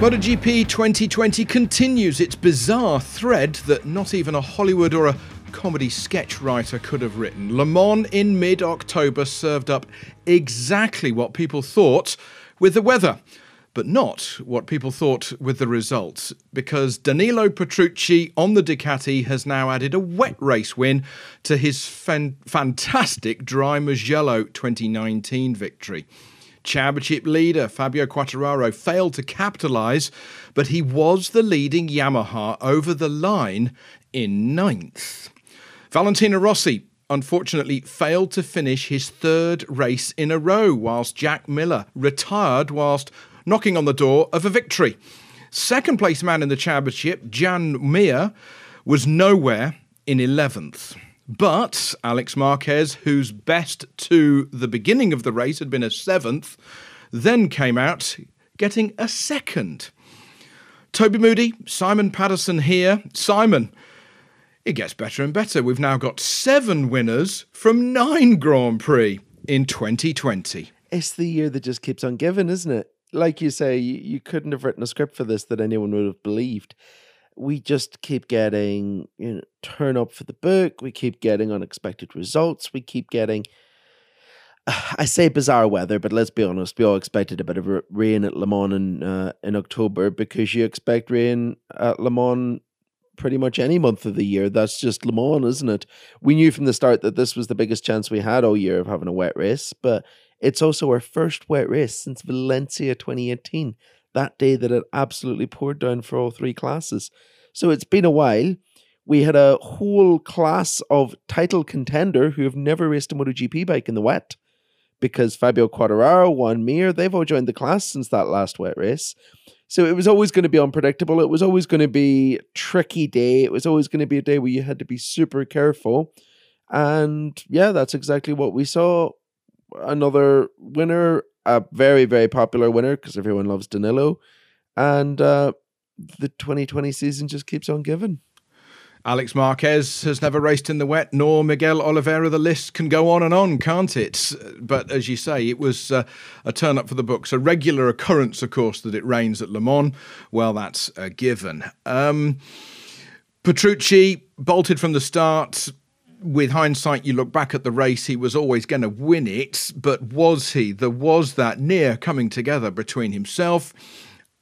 MotoGP 2020 continues its bizarre thread that not even a Hollywood or a comedy sketch writer could have written. Le Mans in mid October served up exactly what people thought with the weather, but not what people thought with the results, because Danilo Petrucci on the Ducati has now added a wet race win to his fan- fantastic dry Mugello 2019 victory. Championship leader Fabio Quartararo failed to capitalise, but he was the leading Yamaha over the line in ninth. Valentino Rossi unfortunately failed to finish his third race in a row, whilst Jack Miller retired whilst knocking on the door of a victory. Second place man in the championship, Joan Mir, was nowhere in 11th. But Alex Marquez, whose best to the beginning of the race had been a seventh, then came out getting a second. Toby Moody, Simon Patterson here. Simon, it gets better and better. We've now got seven winners from nine Grand Prix in 2020. It's the year that just keeps on giving, isn't it? Like you say, you couldn't have written a script for this that anyone would have believed we just keep getting you know turn up for the book we keep getting unexpected results we keep getting I say bizarre weather, but let's be honest. We all expected a bit of rain at Le Mans in uh, in October because you expect rain at Le Mans pretty much any month of the year. That's just Le Mans, isn't it? We knew from the start that this was the biggest chance we had all year of having a wet race, but it's also our first wet race since Valencia 2018 that day that it absolutely poured down for all three classes. So it's been a while. We had a whole class of title contender who have never raced a MotoGP bike in the wet because Fabio Quartararo, Joan Mir, they've all joined the class since that last wet race. So it was always going to be unpredictable. It was always going to be a tricky day. It was always going to be a day where you had to be super careful. And yeah, that's exactly what we saw. Another winner a very very popular winner because everyone loves Danilo, and uh, the 2020 season just keeps on giving. Alex Marquez has never raced in the wet, nor Miguel Oliveira. The list can go on and on, can't it? But as you say, it was uh, a turn up for the books. A regular occurrence, of course, that it rains at Le Mans. Well, that's a given. Um, Petrucci bolted from the start, with hindsight, you look back at the race, he was always going to win it, but was he? There was that near coming together between himself,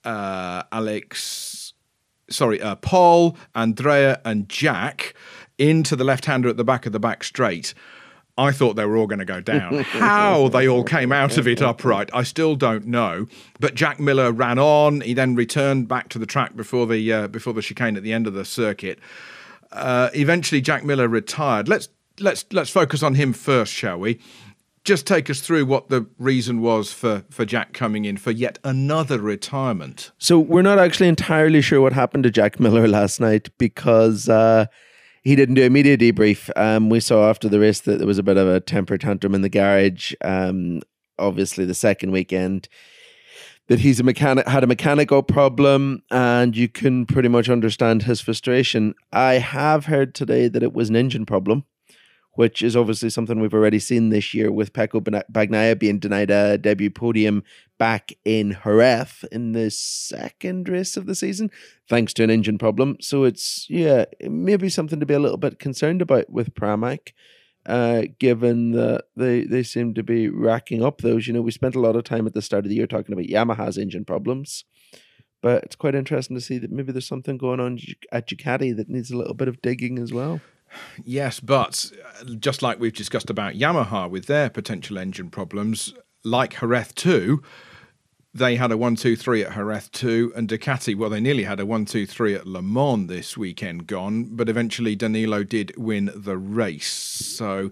uh, Alex, sorry, uh, Pol, Andrea, and Jack into the left hander at the back of the back straight. I thought they were all going to go down. How they all came out of it upright, I still don't know. But Jack Miller ran on. He then returned back to the track before the uh, before the chicane at the end of the circuit. Uh, eventually, Jack Miller retired. Let's let's let's focus on him first, shall we? Just take us through what the reason was for for Jack coming in for yet another retirement. So we're not actually entirely sure what happened to Jack Miller last night because. Uh, he didn't do a media debrief. Um, we saw after the race that there was a bit of a temper tantrum in the garage. Um, obviously, the second weekend, that he's a mechanic had a mechanical problem and you can pretty much understand his frustration. I have heard today that it was an engine problem, which is obviously something we've already seen this year with Pecco Bagnaia being denied a debut podium back in Jerez in the second race of the season, thanks to an engine problem. So it's yeah, maybe something to be a little bit concerned about with Pramac uh, given that they, they seem to be racking up those. You know, we spent a lot of time at the start of the year talking about Yamaha's engine problems, but it's quite interesting to see that maybe there's something going on at Ducati that needs a little bit of digging as well. Yes, but uh, just like we've discussed about Yamaha with their potential engine problems, like Jerez too, they had a 1 2 3 at Jerez 2, and Ducati, well, they nearly had a 1 2 3 at Le Mans this weekend gone, but eventually Danilo did win the race. So,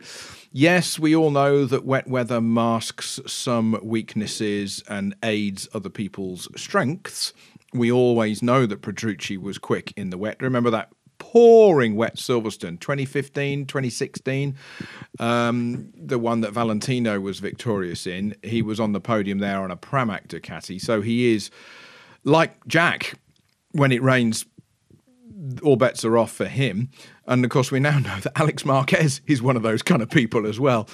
yes, we all know that wet weather masks some weaknesses and aids other people's strengths. We always know that Petrucci was quick in the wet. Remember that pouring wet Silverstone 2015, 2016. Um, the one that Valentino was victorious in. He was on the podium there on a Pramac Ducati. So he is like Jack when it rains. All bets are off for him. And of course, we now know that Alex Marquez is one of those kind of people as well.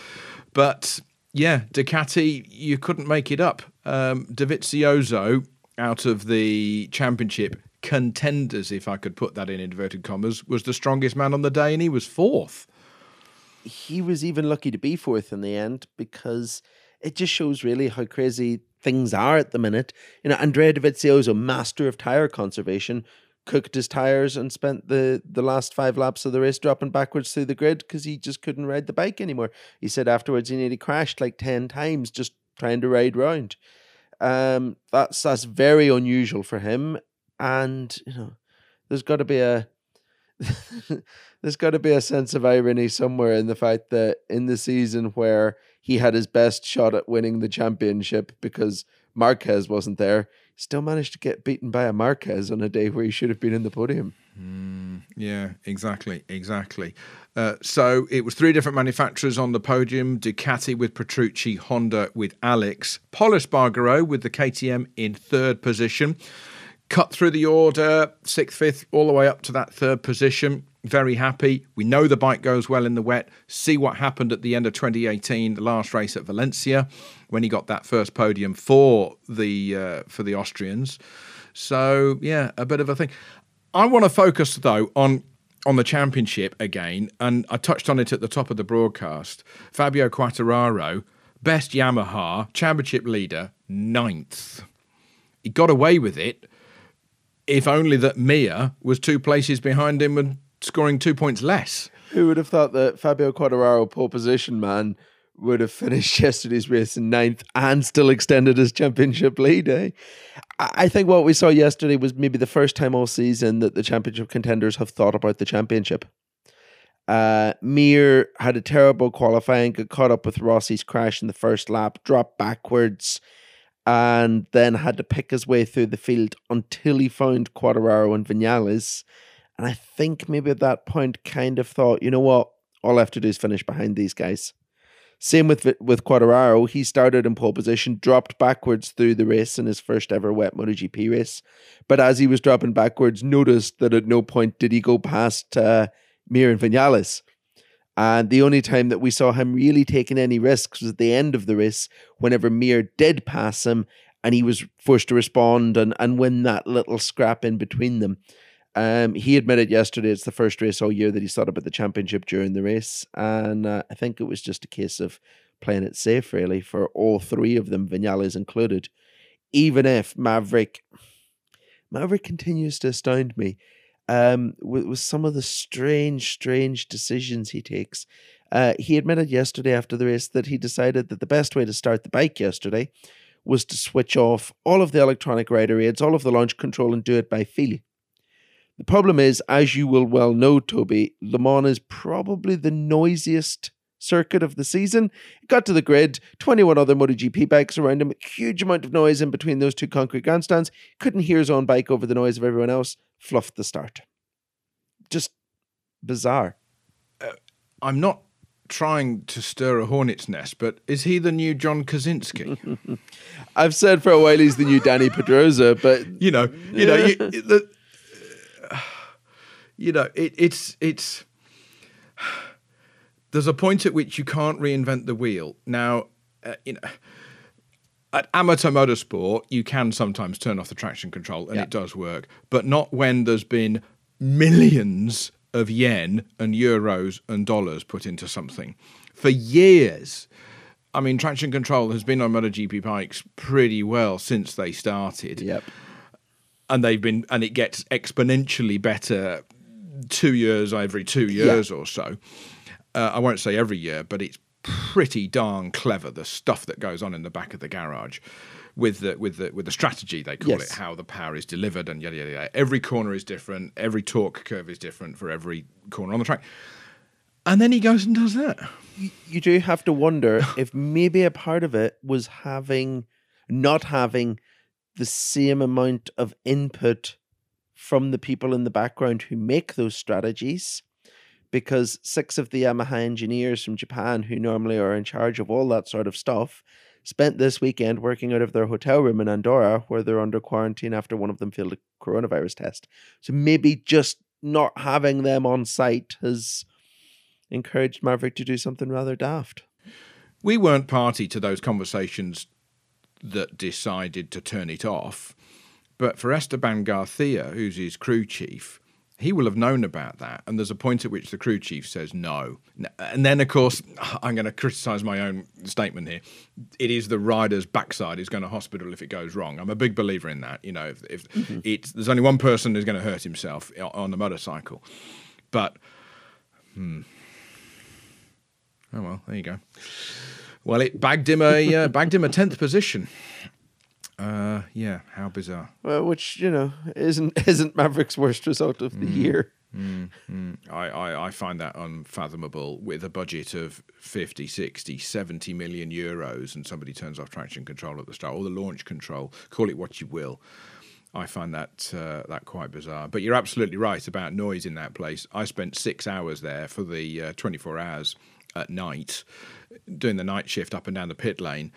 But yeah, Ducati, you couldn't make it up. Um, Dovizioso out of the championship contenders, if I could put that in inverted commas, was the strongest man on the day, and he was fourth. He was even lucky to be fourth in the end because it just shows really how crazy things are at the minute. You know, Andrea Dovizioso, master of tire conservation, cooked his tires and spent the the last five laps of the race dropping backwards through the grid because he just couldn't ride the bike anymore. He said afterwards he nearly crashed like ten times just trying to ride round. Um, that's that's very unusual for him, and you know, there's got to be a there's got to be a sense of irony somewhere in the fact that in the season where he had his best shot at winning the championship because Marquez wasn't there, still managed to get beaten by a Marquez on a day where he should have been in the podium. Mm, yeah, exactly, exactly. Uh, so it was three different manufacturers on the podium: Ducati with Petrucci, Honda with Alex, Pol Espargaro with the KTM in third position. Cut through the order, sixth, fifth, all the way up to that third position. Very happy. We know the bike goes well in the wet. See what happened at the end of 2018, the last race at Valencia, when he got that first podium for the uh, for the Austrians. So yeah, a bit of a thing. I want to focus though on on the championship again, and I touched on it at the top of the broadcast. Fabio Quartararo, best Yamaha championship leader, ninth. He got away with it if only that Mir was two places behind him and scoring two points less. Who would have thought that Fabio Quartararo, pole position man, would have finished yesterday's race in ninth and still extended his championship lead? Eh? I think what we saw yesterday was maybe the first time all season that the championship contenders have thought about the championship. Uh, Mir had a terrible qualifying, got caught up with Rossi's crash in the first lap, dropped backwards and then had to pick his way through the field until he found Quartararo and Vinales. And I think maybe at that point kind of thought, you know what, all I have to do is finish behind these guys. Same with with Quartararo. He started in pole position, dropped backwards through the race in his first ever wet MotoGP race. But as he was dropping backwards, noticed that at no point did he go past uh, Mir and Vinales. And the only time that we saw him really taking any risks was at the end of the race, whenever Mir did pass him and he was forced to respond and, and win that little scrap in between them. Um, he admitted yesterday it's the first race all year that he's thought about the championship during the race. And uh, I think it was just a case of playing it safe, really, for all three of them, Vinales included. Even if Maverick, Maverick continues to astound me um, with, with some of the strange, strange decisions he takes. Uh, he admitted yesterday after the race that he decided that the best way to start the bike yesterday was to switch off all of the electronic rider aids, all of the launch control, and do it by feel. The problem is, as you will well know, Toby, Le Mans is probably the noisiest circuit of the season. got to the grid, 21 other MotoGP bikes around him, huge amount of noise in between those two concrete grandstands. Couldn't hear his own bike over the noise of everyone else. Fluffed the start. Just bizarre. Uh, I'm not trying to stir a hornet's nest, but is he the new John Kocinski? I've said for a while he's the new Dani Pedrosa, but you know, you know, you, the, you know, it, it's it's there's a point at which you can't reinvent the wheel. Now, uh, you know, at amateur motorsport, you can sometimes turn off the traction control, and yeah. it does work, but not when there's been millions of yen and euros and dollars put into something for years. I mean, traction control has been on MotoGP bikes pretty well since they started. Yep. And they've been, and it gets exponentially better two years every two years or so. Uh, I won't say every year, but it's pretty darn clever the stuff that goes on in the back of the garage with the with the with the strategy they call yes. it how the power is delivered and yada yada yada. Every corner is different. Every torque curve is different for every corner on the track. And then he goes and does that. You, you do have to wonder if maybe a part of it was having not having the same amount of input from the people in the background who make those strategies because six of the Yamaha engineers from Japan, who normally are in charge of all that sort of stuff, spent this weekend working out of their hotel room in Andorra, where they're under quarantine after one of them failed a coronavirus test. So maybe just not having them on site has encouraged Maverick to do something rather daft. We weren't party to those conversations that decided to turn it off. But for Esteban Garcia, who's his crew chief, he will have known about that. And there's a point at which the crew chief says no. And then, of course, I'm going to criticise my own statement here. It is the rider's backside who's going to hospital if it goes wrong. I'm a big believer in that. You know, if, if mm-hmm. it's there's only one person who's going to hurt himself on the motorcycle, but hmm. Oh well, there you go. Well, it bagged him a uh, bagged him a tenth position. Uh, yeah, how bizarre. Well, which you know isn't isn't Maverick's worst result of the mm, year. Mm, mm. I, I, I find that unfathomable with a budget of 50, 60, 70 million euros and somebody turns off traction control at the start or the launch control, call it what you will. I find that uh, that quite bizarre. But you're absolutely right about noise in that place. I spent six hours there for the uh, 24 hours at night, doing the night shift up and down the pit lane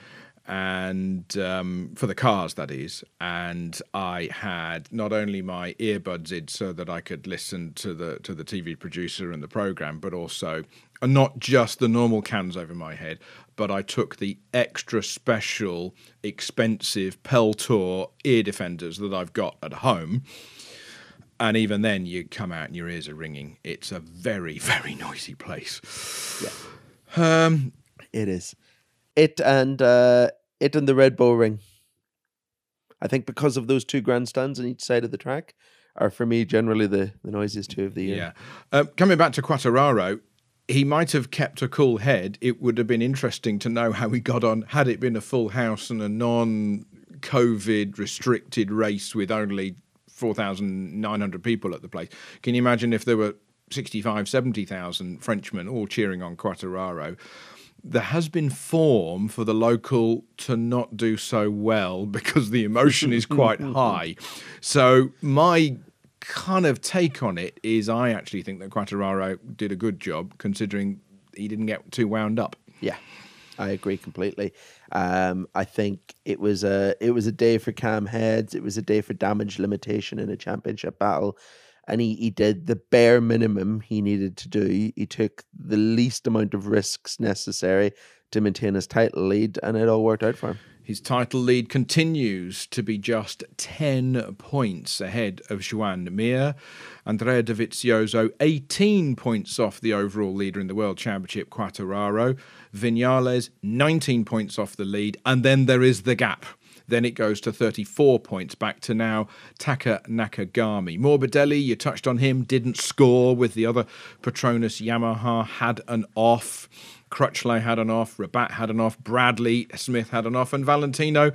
and um, for the cars that is. And i had not only my earbuds in so that i could listen to the to the tv producer and the program but also and not just the normal cans over my head but i took the extra special expensive peltor ear defenders that i've got at home. And even then you come out and your ears are ringing. It's a very very noisy place. Yeah. Um it is it and uh, it and the Red Bull Ring. I think because of those two grandstands on each side of the track are for me generally the, the noisiest two of the year. Yeah. Uh, coming back to Quartararo, he might have kept a cool head. It would have been interesting to know how he got on had it been a full house and a non COVID restricted race with only 4,900 people at the place. Can you imagine if there were 65, 70,000 Frenchmen all cheering on Quartararo? There has been form for the local to not do so well because the emotion is quite high. So my kind of take on it is I actually think that Quartararo did a good job considering he didn't get too wound up. Yeah. I agree completely. Um, I think it was a it was a day for calm heads. It was a day for damage limitation in a championship battle and he, he did the bare minimum he needed to do. He took the least amount of risks necessary to maintain his title lead, and it all worked out for him. His title lead continues to be just 10 points ahead of Joan Mir. Andrea Dovizioso 18 points off the overall leader in the World Championship, Quartararo. Vinales 19 points off the lead. And then there is the gap then it goes to 34 points back to now Taka Nakagami. Morbidelli, you touched on him, didn't score with the other Petronas Yamaha, had an off. Crutchlow had an off. Rabat had an off. Bradley Smith had an off. And Valentino,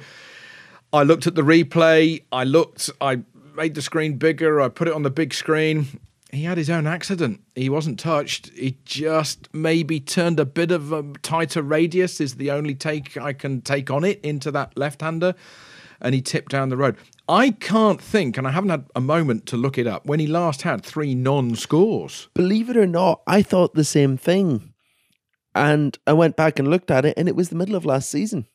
I looked at the replay. I looked, I made the screen bigger. I put it on the big screen he had his own accident. He wasn't touched. He just maybe turned a bit of a tighter radius, is the only take I can take on it into that left hander. And he tipped down the road. I can't think, and I haven't had a moment to look it up, when he last had three non scores. Believe it or not, I thought the same thing. And I went back and looked at it, and it was the middle of last season.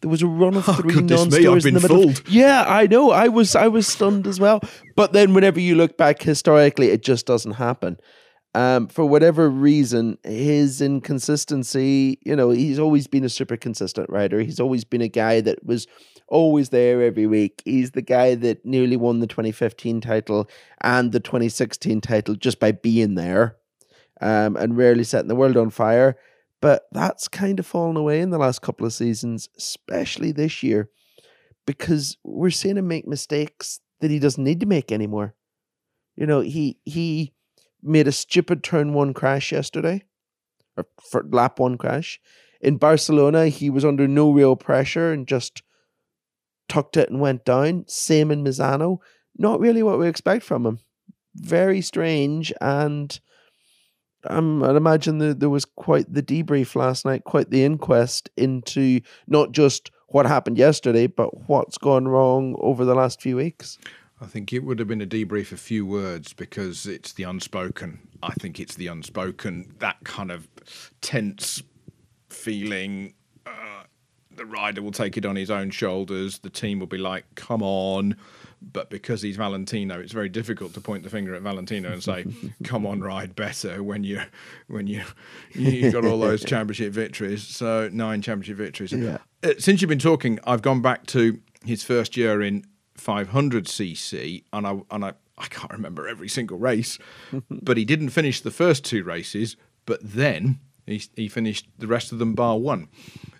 There was a run of oh, three oh, non-scores in the middle. Of, yeah, I know. I was I was stunned as well. But then, whenever you look back historically, it just doesn't happen. Um, for whatever reason, his inconsistency, you know, he's always been a super consistent rider. He's always been a guy that was always there every week. He's the guy that nearly won the 2015 title and the 2016 title just by being there um, and rarely setting the world on fire. But that's kind of fallen away in the last couple of seasons, especially this year, because we're seeing him make mistakes that he doesn't need to make anymore. You know, he he made a stupid turn one crash yesterday, or for lap one crash. In Barcelona, he was under no real pressure and just tucked it and went down. Same in Misano. Not really what we expect from him. Very strange and um, I'd imagine that there was quite the debrief last night, quite the inquest into not just what happened yesterday, but what's gone wrong over the last few weeks. I think it would have been a debrief of few words because it's the unspoken. I think it's the unspoken, that kind of tense feeling. Uh, the rider will take it on his own shoulders. The team will be like, come on but because he's Valentino, it's very difficult to point the finger at Valentino and say, "Come on, ride better." When you when you you've got all those championship victories, so nine championship victories. Yeah. Uh, since you've been talking, I've gone back to his first year in 500cc, and I and I, I can't remember every single race, but he didn't finish the first two races. But then he he finished the rest of them bar one.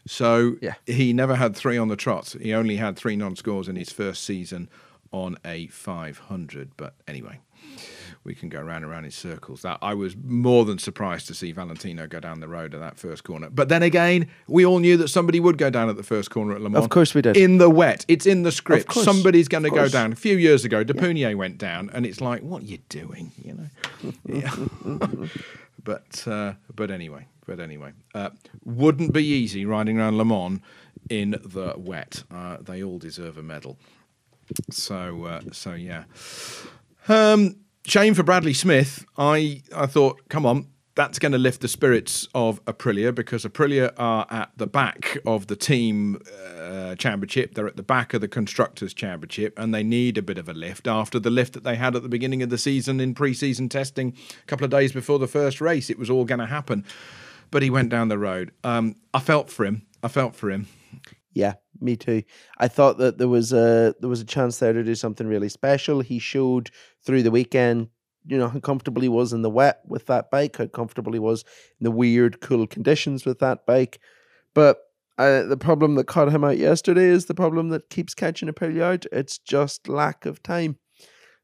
So Yeah. he never had three on the trot. He only had three non-scores in his first season on a 500. But anyway, we can go round and round in circles. That I was more than surprised to see Valentino go down the road at that first corner. But then again, we all knew that somebody would go down at the first corner at Le Mans. Of course we did. In the wet, it's in the script. Somebody's going to go down. A few years ago, de Puniet went down, and it's like, what are you doing? You know. Yeah. but uh, but anyway, but anyway, uh, wouldn't be easy riding around Le Mans in the wet. Uh, they all deserve a medal. So uh, so yeah. Um, shame for Bradley Smith. I I thought, come on, that's going to lift the spirits of Aprilia because Aprilia are at the back of the team uh, championship. They're at the back of the constructors championship, and they need a bit of a lift after the lift that they had at the beginning of the season in pre-season testing a couple of days before the first race. It was all going to happen, but he went down the road. Um, I felt for him. I felt for him. Yeah, me too. I thought that there was a there was a chance there to do something really special. He showed through the weekend, you know, how comfortable he was in the wet with that bike, how comfortable he was in the weird, cool conditions with that bike. But uh, the problem that caught him out yesterday is the problem that keeps catching Aprilia out. It's just lack of time.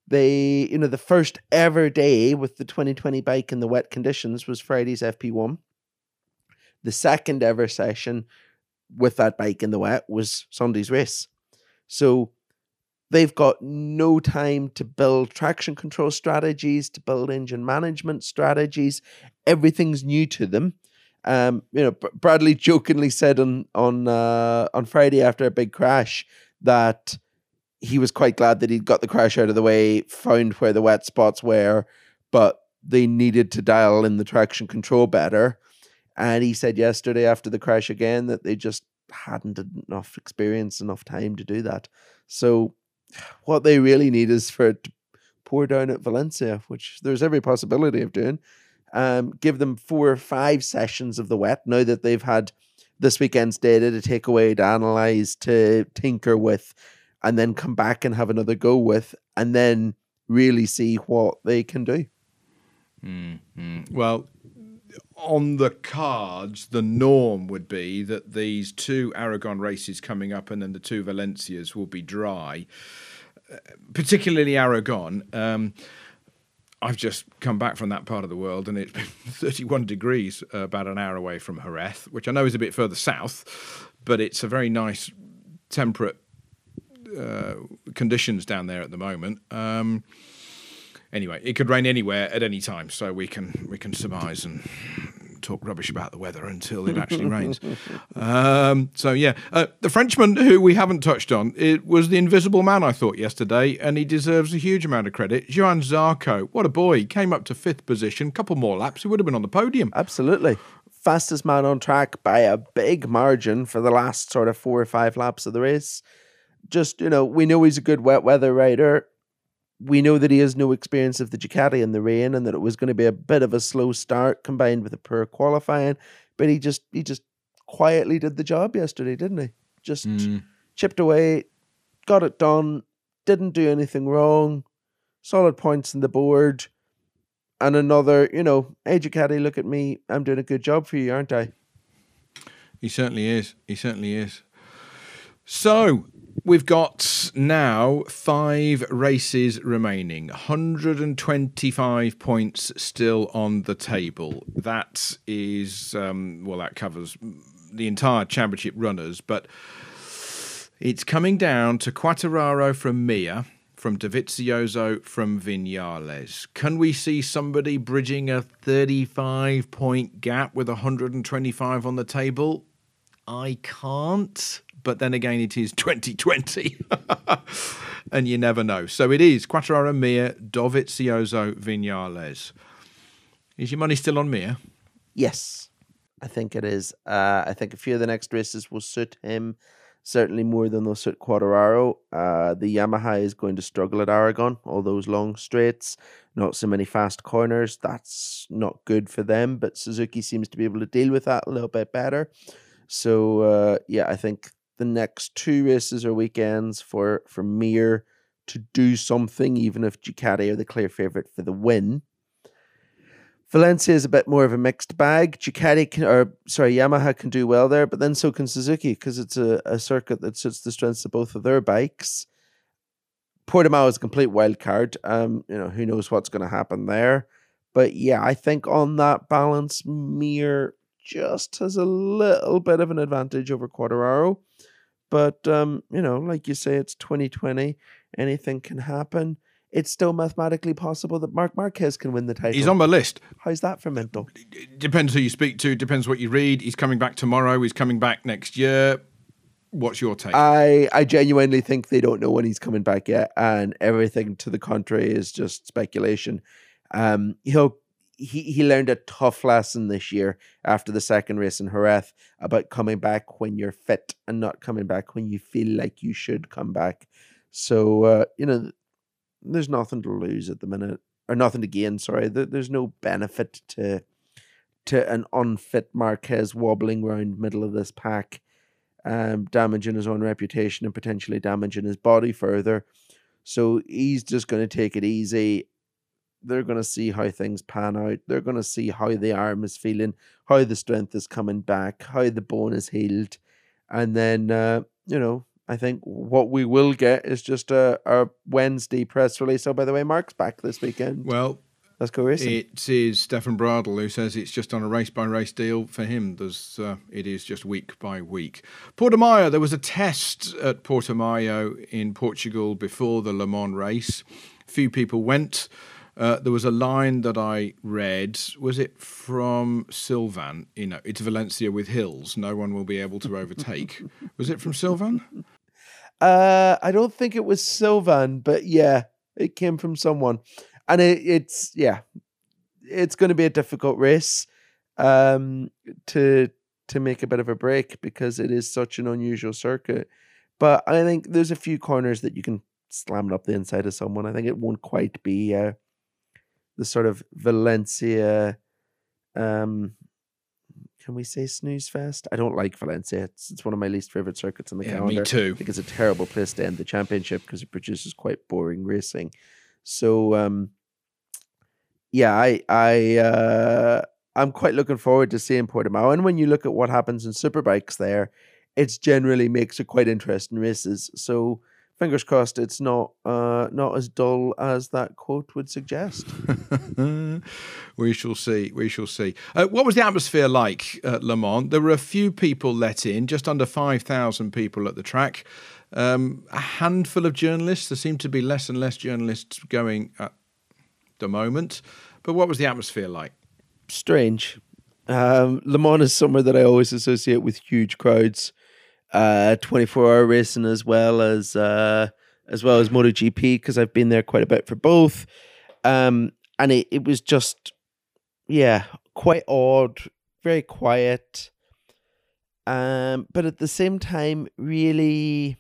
They, you know, the first ever day with the 2020 bike in the wet conditions was Friday's FP1. The second ever session with that bike in the wet was Sunday's race. So they've got no time to build traction control strategies, to build engine management strategies. Everything's new to them. Um, you know, Bradley jokingly said on on uh, on Friday after a big crash that he was quite glad that he'd got the crash out of the way, found where the wet spots were, but they needed to dial in the traction control better. And he said yesterday after the crash again that they just hadn't enough experience, enough time to do that. So what they really need is for it to pour down at Valencia, which there's every possibility of doing. Um, give them four or five sessions of the wet now that they've had this weekend's data to take away, to analyze, to tinker with, and then come back and have another go with, and then really see what they can do. Well, on the cards, the norm would be that these two Aragon races coming up and then the two Valencias will be dry, uh, particularly Aragon. Um, I've just come back from that part of the world and it's been 31 degrees uh, about an hour away from Jerez, which I know is a bit further south, but it's a very nice, temperate uh, conditions down there at the moment. Um, anyway, it could rain anywhere at any time, so we can we can surmise and talk rubbish about the weather until it actually rains. Um, so yeah, uh, the Frenchman who we haven't touched on it was the Invisible Man I thought yesterday, and he deserves a huge amount of credit. Johann Zarco, what a boy! He came up to fifth position, couple more laps, he would have been on the podium. Absolutely. Fastest man on track by a big margin for the last sort of four or five laps of the race. Just, you know, we know he's a good wet weather rider. We know that he has no experience of the Ducati in the rain and that it was going to be a bit of a slow start combined with a poor qualifying. But he just he just quietly did the job yesterday, didn't he? Just hmm. chipped away, got it done, didn't do anything wrong, solid points in the board and another, you know, hey Ducati, look at me, I'm doing a good job for you, aren't I? He certainly is. He certainly is. So we've got now five races remaining, 125 points still on the table. That is, um, well, that covers the entire championship runners, but it's coming down to Quartararo from Mir, from Dovizioso from Vinales. Can we see somebody bridging a 35 point gap with 125 on the table? I can't. But then again, it is 2020. and you never know. So it is Quartararo, Mir, Dovizioso, Vinales. Is your money still on Mir? Yes, I think it is. Uh, I think a few of the next races will suit him, certainly more than they'll suit Quartararo. Uh, the Yamaha is going to struggle at Aragon, all those long straights, not so many fast corners. That's not good for them, but Suzuki seems to be able to deal with that a little bit better. So, uh, yeah, I think the next two races or weekends for for Mir to do something, even if Ducati are the clear favorite for the win. Valencia is a bit more of a mixed bag. Ducati can, or sorry, Yamaha can do well there, but then so can Suzuki because it's a, a circuit that suits the strengths of both of their bikes. Portimao is a complete wild card. Um, you know, who knows what's going to happen there. But yeah, I think on that balance, Mir just has a little bit of an advantage over Quartararo. But um, you know, like you say, it's 2020. Anything can happen. It's still mathematically possible that Marc Marquez can win the title. He's on my list. How's that for mental? Depends who you speak to. Depends what you read. He's coming back tomorrow. He's coming back next year. What's your take? I I genuinely think they don't know when he's coming back yet, and everything to the contrary is just speculation. Um, he'll he he learned a tough lesson this year after the second race in Jerez about coming back when you're fit and not coming back when you feel like you should come back. So uh, you know, there's nothing to lose at the minute, or nothing to gain. Sorry, there's no benefit to to an unfit Marquez wobbling around middle of this pack um, damaging his own reputation and potentially damaging his body further. So he's just going to take it easy. They're going to see how things pan out. They're going to see how the arm is feeling, how the strength is coming back, how the bone is healed. And then, uh, you know, I think what we will get is just a, a Wednesday press release. Oh, by the way, Marc's back this weekend. Well, Let's go racing. It is Stefan Bradl who says it's just on a race by race deal for him. There's uh, it is just week by week. Portimao, there was a test at Portimao in Portugal before the Le Mans race. Few people went. Uh, there was a line that I read. Was it from Sylvain? You know, it's Valencia with hills. No one will be able to overtake. was it from Sylvain? Uh, I don't think it was Sylvain, but yeah, it came from someone and it, it's yeah, it's going to be a difficult race um, to to make a bit of a break because it is such an unusual circuit. But I think there's a few corners that you can slam it up the inside of someone. I think it won't quite be uh, the sort of Valencia. Um, can we say snooze fest? I don't like Valencia. It's, it's one of my least favorite circuits in the yeah, calendar. Me too. I think it's a terrible place to end the championship because it produces quite boring racing. So um, yeah, I I uh, I'm quite looking forward to seeing Portimao. And when you look at what happens in superbikes there, it's generally makes it quite interesting races. So fingers crossed it's not uh, not as dull as that quote would suggest. we shall see. We shall see. Uh, what was the atmosphere like at Le Mans? There were a few people let in, just under five thousand people at the track. Um, a handful of journalists. There seem to be less and less journalists going at the moment. But what was the atmosphere like? Strange. Um, Le Mans is somewhere that I always associate with huge crowds. Uh, 24 hour racing as well as uh, as well as MotoGP because I've been there quite a bit for both. Um, and it, it was just yeah, quite odd, very quiet. Um, but at the same time, really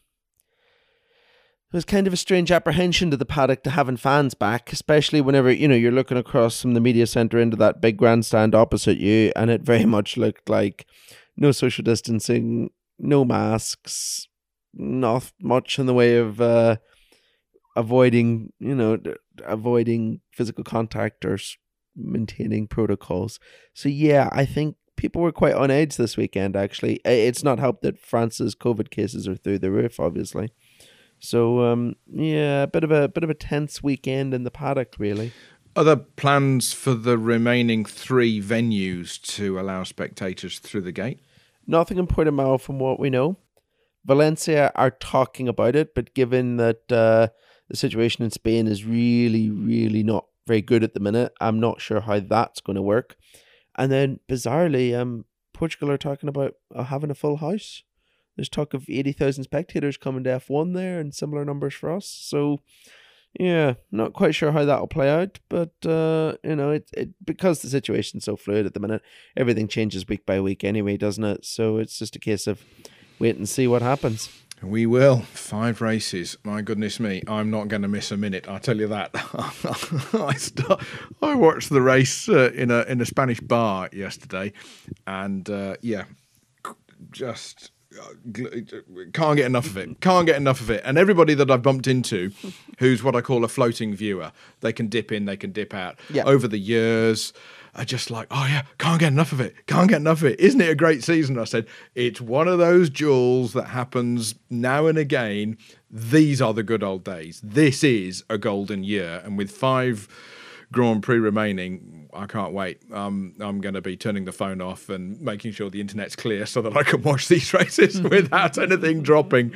it was kind of a strange apprehension to the paddock to having fans back, especially whenever you know you're looking across from the media center into that big grandstand opposite you, and it very much looked like no social distancing, no masks, not much in the way of uh, avoiding, you know, avoiding physical contact or maintaining protocols. So yeah, I think people were quite on edge this weekend. Actually, it's not helped that France's COVID cases are through the roof, obviously. So um, yeah, a bit of a bit of a tense weekend in the paddock, really. Other plans for the remaining three venues to allow spectators through the gate? Nothing in Portimao, from what we know. Valencia are talking about it, but given that uh, the situation in Spain is really, really not very good at the minute, I'm not sure how that's going to work. And then, bizarrely, um, Portugal are talking about uh, having a full house. There's talk of 80,000 spectators coming to F1 there and similar numbers for us. So, yeah, not quite sure how that'll play out, but uh, you know, it, it because the situation's so fluid at the minute, everything changes week by week anyway, doesn't it? So it's just a case of wait and see what happens. We will. Five races. My goodness me. I'm not going to miss a minute. I tell you that. I start, I watched the race uh, in a in a Spanish bar yesterday, and uh, yeah, just can't get enough of it. Can't get enough of it. And everybody that I've bumped into, who's what I call a floating viewer, they can dip in, they can dip out. Yeah. Over the years, are just like, oh yeah, can't get enough of it. Can't get enough of it. Isn't it a great season? I said, it's one of those jewels that happens now and again. These are the good old days. This is a golden year, and with five Grand Prix remaining, I can't wait. Um, I'm going to be turning the phone off and making sure the internet's clear so that I can watch these races without anything dropping.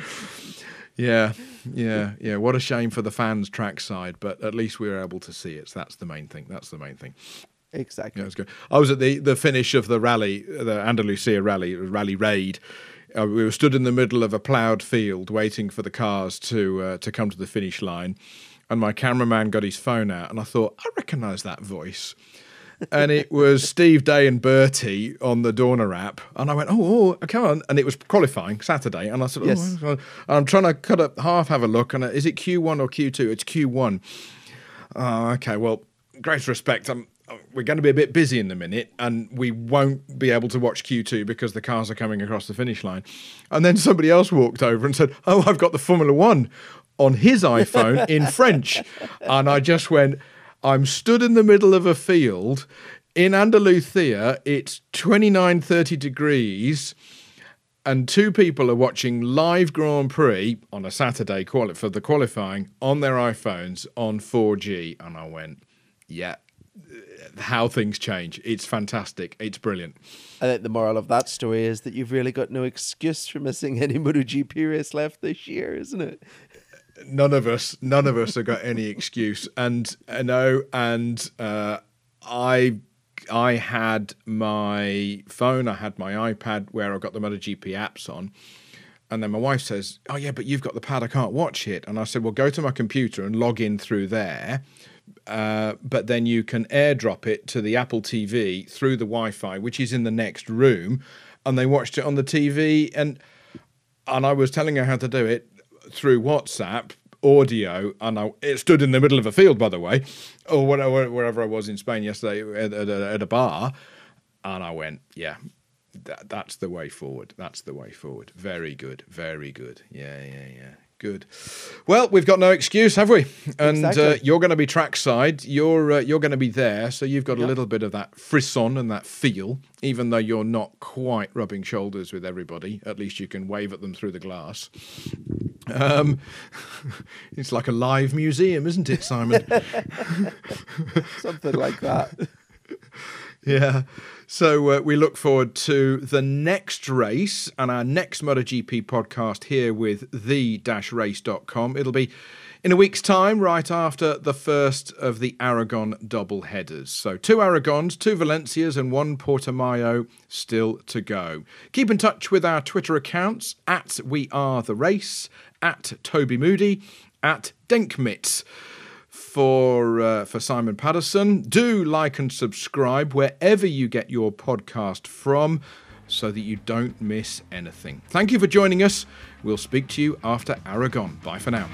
Yeah, yeah, yeah. What a shame for the fans trackside, but at least we were able to see it. So that's the main thing. That's the main thing. Exactly. Yeah, was good. I was at the, the finish of the rally, the Andalusia rally, Rally Raid. Uh, we were stood in the middle of a ploughed field waiting for the cars to uh, to come to the finish line and my cameraman got his phone out, and I thought, I recognise that voice. and it was Steve Day and Bertie on the Dorna app. And I went, oh, oh, come on. And it was qualifying Saturday. And I said, oh, yes. oh, I'm trying to cut up half, have a look. And uh, is it Q1 or Q2? It's Q1. Oh, ah, okay. Well, great respect. I'm, we're going to be a bit busy in a minute and we won't be able to watch Q2 because the cars are coming across the finish line. And then somebody else walked over and said, Oh, I've got the Formula One on his iPhone in French. And I just went, I'm stood in the middle of a field in Andalusia. It's 29, 30 degrees. And two people are watching live Grand Prix on a Saturday quali- for the qualifying on their iPhones on 4G. And I went, yeah, how things change. It's fantastic. It's brilliant. I think the moral of that story is that you've really got no excuse for missing any MotoGP race left this year, isn't it? None of us, none of us have got any excuse. And I know, and uh, I, I had my phone, I had my iPad where I got the MotoGP apps on. And then my wife says, "Oh yeah, but you've got the pad. I can't watch it." And I said, "Well, go to my computer and log in through there." Uh, but then you can airdrop it to the Apple TV through the Wi-Fi, which is in the next room, and they watched it on the TV. and And I was telling her how to do it through WhatsApp audio, and I, it stood in the middle of a field, by the way, or whatever, wherever I was in Spain yesterday at, at, at a bar, and I went, yeah, that, that's the way forward. That's the way forward. Very good. Very good. Yeah, yeah, yeah. Good. Well, we've got no excuse, have we? And uh, exactly. uh, you're going to be trackside. You're uh, you're going to be there, so you've got yep. a little bit of that frisson and that feel, even though you're not quite rubbing shoulders with everybody. At least you can wave at them through the glass. Um, it's like a live museum, isn't it, Simon? Something like that. Yeah. So uh, we look forward to the next race and our next MotoGP podcast here with the-race.com. It'll be in a week's time, right after the first of the Aragon double headers. So two Aragons, two Valencias, and one Portimao still to go. Keep in touch with our Twitter accounts at We Are the Race, at Toby Moody, at Denkmitz for uh, for Simon Patterson. Do like and subscribe wherever you get your podcast from so that you don't miss anything. Thank you for joining us. We'll speak to you after Aragon. Bye for now.